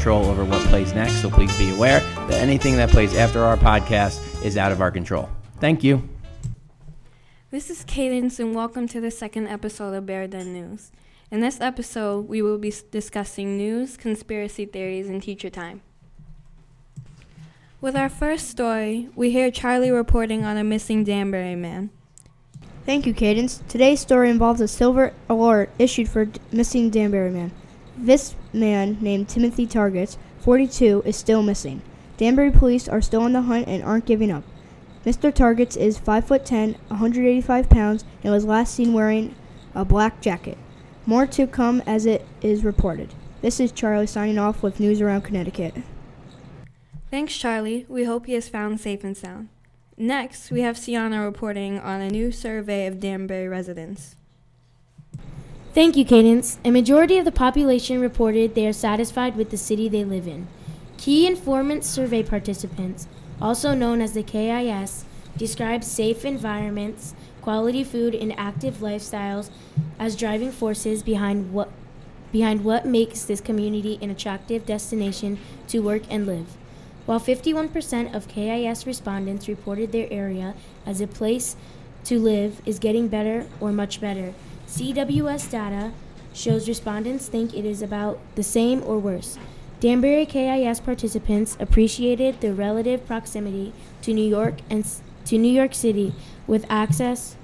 control over what plays next, so please be aware that anything that plays after our podcast is out of our control. Thank you. This is Cadence, and welcome to the second episode of Bear Den News. In this episode, we will be discussing news, conspiracy theories, and teacher time. With our first story, we hear Charlie reporting on a missing Danbury man. Thank you, Cadence. Today's story involves a silver alert issued for d- missing Danbury man. This man, named Timothy Targets, 42, is still missing. Danbury police are still on the hunt and aren't giving up. Mr. Targets is 5 foot 10, 185 pounds, and was last seen wearing a black jacket. More to come as it is reported. This is Charlie signing off with news around Connecticut. Thanks, Charlie. We hope he is found safe and sound. Next, we have Sienna reporting on a new survey of Danbury residents. Thank you, Cadence. A majority of the population reported they are satisfied with the city they live in. Key Informant Survey participants, also known as the KIS, describe safe environments, quality food, and active lifestyles as driving forces behind what behind what makes this community an attractive destination to work and live. While 51% of KIS respondents reported their area as a place to live is getting better or much better, CWS data shows respondents think it is about the same or worse. Danbury KIS participants appreciated the relative proximity to New York and to New York City with access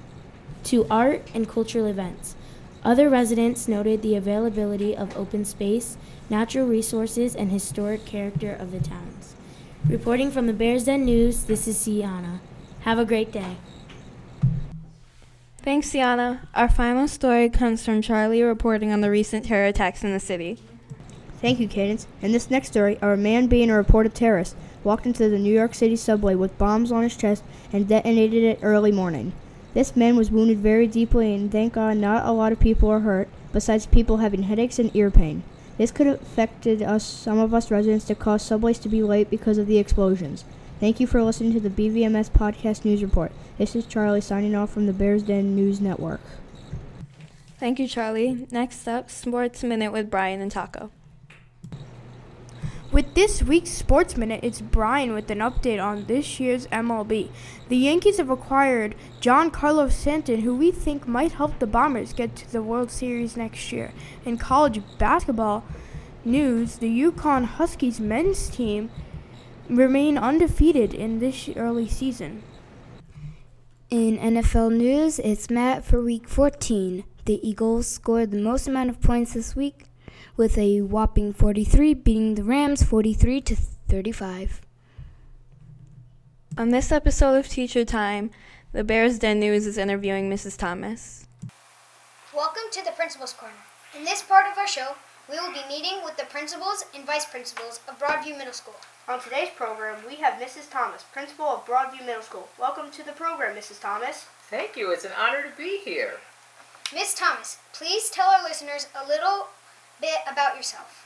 to art and cultural events. Other residents noted the availability of open space, natural resources, and historic character of the towns. Reporting from the Bears Den News, this is Sienna. Have a great day. Thanks, Sienna. Our final story comes from Charlie reporting on the recent terror attacks in the city. Thank you, Cadence. In this next story, a man being a reported terrorist walked into the New York City subway with bombs on his chest and detonated it early morning. This man was wounded very deeply, and thank God not a lot of people are hurt, besides people having headaches and ear pain. This could have affected us, some of us residents, to cause subways to be late because of the explosions. Thank you for listening to the BVMS Podcast News Report. This is Charlie signing off from the Bears Den News Network. Thank you, Charlie. Next up, Sports Minute with Brian and Taco. With this week's Sports Minute, it's Brian with an update on this year's MLB. The Yankees have acquired Giancarlo Stanton, who we think might help the Bombers get to the World Series next year. In college basketball news, the UConn Huskies men's team remain undefeated in this early season. In NFL news, it's Matt for week 14. The Eagles scored the most amount of points this week with a whopping 43, beating the Rams 43 to 35. On this episode of Teacher Time, the Bears Den News is interviewing Mrs. Thomas. Welcome to the Principal's Corner. In this part of our show, we will be meeting with the principals and vice principals of Broadview Middle School. On today's program, we have Mrs. Thomas, principal of Broadview Middle School. Welcome to the program, Mrs. Thomas. Thank you. It's an honor to be here. Miss Thomas, please tell our listeners a little bit about yourself.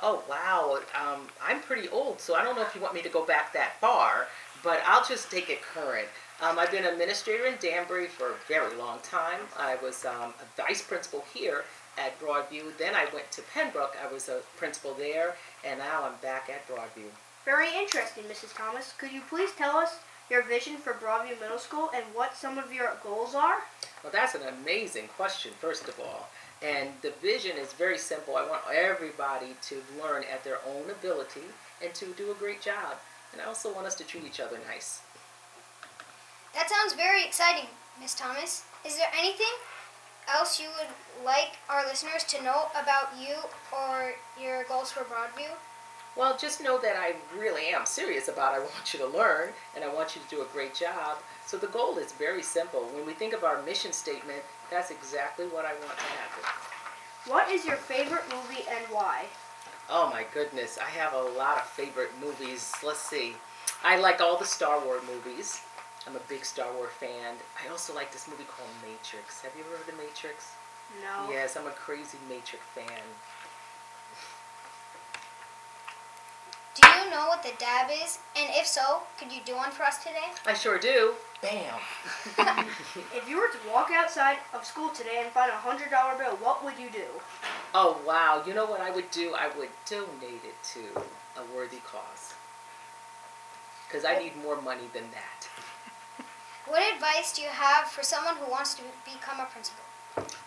Oh, wow. Um, I'm pretty old, so I don't know if you want me to go back that far, but I'll just take it current. Um, I've been administrator in Danbury for a very long time. I was um, a vice principal here at Broadview. Then I went to Pembroke. I was a principal there, and now I'm back at Broadview. Very interesting, Mrs. Thomas. Could you please tell us your vision for Broadview Middle School and what some of your goals are? Well, that's an amazing question, first of all. And the vision is very simple. I want everybody to learn at their own ability and to do a great job. And I also want us to treat each other nice. That sounds very exciting, Miss Thomas. Is there anything else you would like our listeners to know about you or your goals for Broadview? Well, just know that I really am serious about I want you to learn and I want you to do a great job. So the goal is very simple. When we think of our mission statement, that's exactly what I want to happen. What is your favorite movie and why? Oh my goodness, I have a lot of favorite movies. Let's see. I like all the Star Wars movies. I'm a big Star Wars fan. I also like this movie called Matrix. Have you ever heard of Matrix? No. Yes, I'm a crazy Matrix fan. Do you you know what the dab is? And if so, could you do one for us today? I sure do. Bam. If you were to walk outside of school today and find a hundred dollar bill, what would you do? Oh wow! You know what I would do? I would donate it to a worthy cause. Because I need more money than that. What advice do you have for someone who wants to become a principal?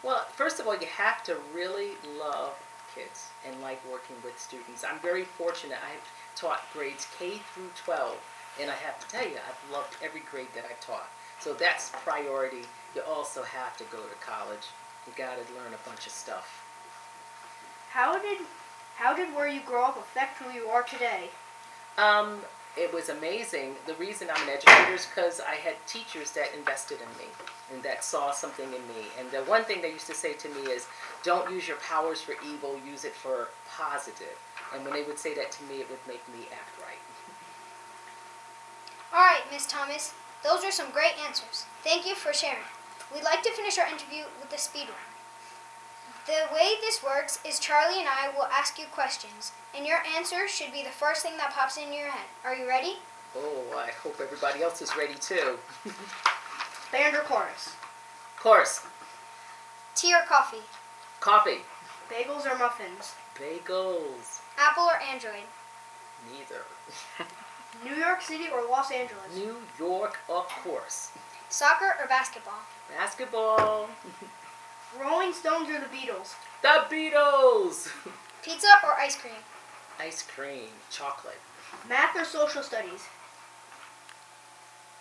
Well, first of all, you have to really love kids and like working with students. I'm very fortunate. I've taught grades K through 12, and I have to tell you, I've loved every grade that I've taught. So that's priority. You also have to go to college. You got to learn a bunch of stuff. How did how did where you grow up affect who you are today? Um, it was amazing. The reason I'm an educator is because I had teachers that invested in me and that saw something in me. And the one thing they used to say to me is, don't use your powers for evil, use it for positive. And when they would say that to me, it would make me act right. All right, Miss Thomas, those are some great answers. Thank you for sharing. We'd like to finish our interview with the speed round. The way this works is Charlie and I will ask you questions, and your answer should be the first thing that pops in your head. Are you ready? Oh, I hope everybody else is ready too. Band or chorus? Course, Tea or coffee? coffee, Bagels or muffins? bagels, Apple or Android? neither. New York City or Los Angeles? New York, of course. Soccer or basketball? Basketball, Rolling Stones or the Beatles? the Beatles, Pizza or ice cream? ice cream, chocolate. Math or social studies?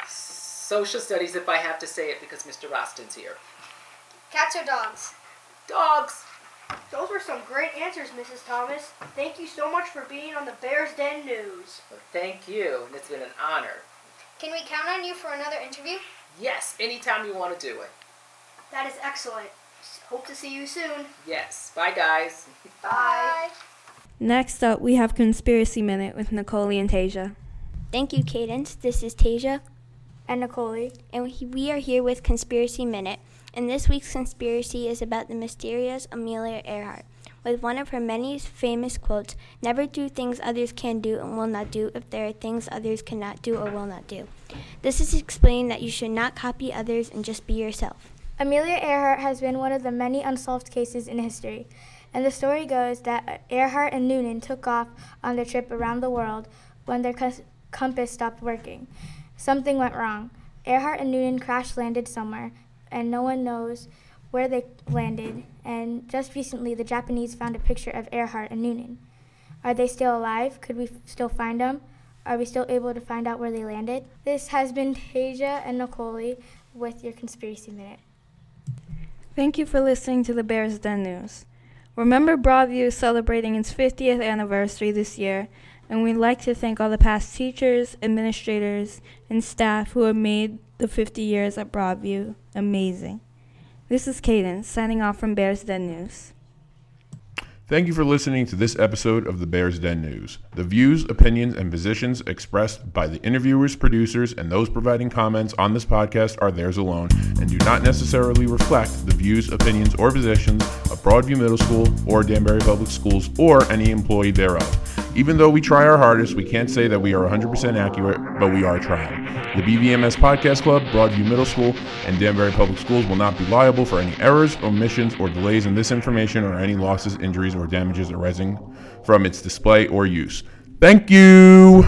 Social studies, if I have to say it, because Mr. Roston's here. Cats or dogs? Dogs. Those were some great answers, Mrs. Thomas. Thank you so much for being on the Bears Den News. Well, thank you, and it's been an honor. Can we count on you for another interview? Yes, anytime you want to do it. That is excellent. Hope to see you soon. Yes. Bye, guys. Bye. Next up, we have Conspiracy Minute with Nicole and Tasia. Thank you, Cadence. This is Tasia, And Nicole. and we- we are here with Conspiracy Minute. And this week's conspiracy is about the mysterious Amelia Earhart, with one of her many famous quotes Never do things others can do and will not do if there are things others cannot do or will not do. This is explaining that you should not copy others and just be yourself. Amelia Earhart has been one of the many unsolved cases in history, and the story goes that Earhart and Noonan took off on their trip around the world when their compass stopped working. Something went wrong. Earhart and Noonan crash landed somewhere, and no one knows where they landed. And just recently, the Japanese found a picture of Earhart and Noonan. Are they still alive? Could we f- still find them? Are we still able to find out where they landed? This has been Tasia and Nicole with your Conspiracy Minute. Thank you for listening to the Bears Den News. Remember, Broadview is celebrating its 50th anniversary this year, and we'd like to thank all the past teachers, administrators, and staff who have made the 50 years at Broadview amazing. This is Cadence signing off from Bears Den News. Thank you for listening to this episode of the Bears Den News. The views, opinions, and positions expressed by the interviewers, producers, and those providing comments on this podcast are theirs alone and do not necessarily reflect the views, opinions, or positions of Broadview Middle School or Danbury Public Schools or any employee thereof. Even though we try our hardest, we can't say that we are 100% accurate, but we are trying. The BVMS Podcast Club, Broadview Middle School, and Danbury Public Schools will not be liable for any errors, omissions, or delays in this information or any losses, injuries, or damages arising from its display or use. Thank you!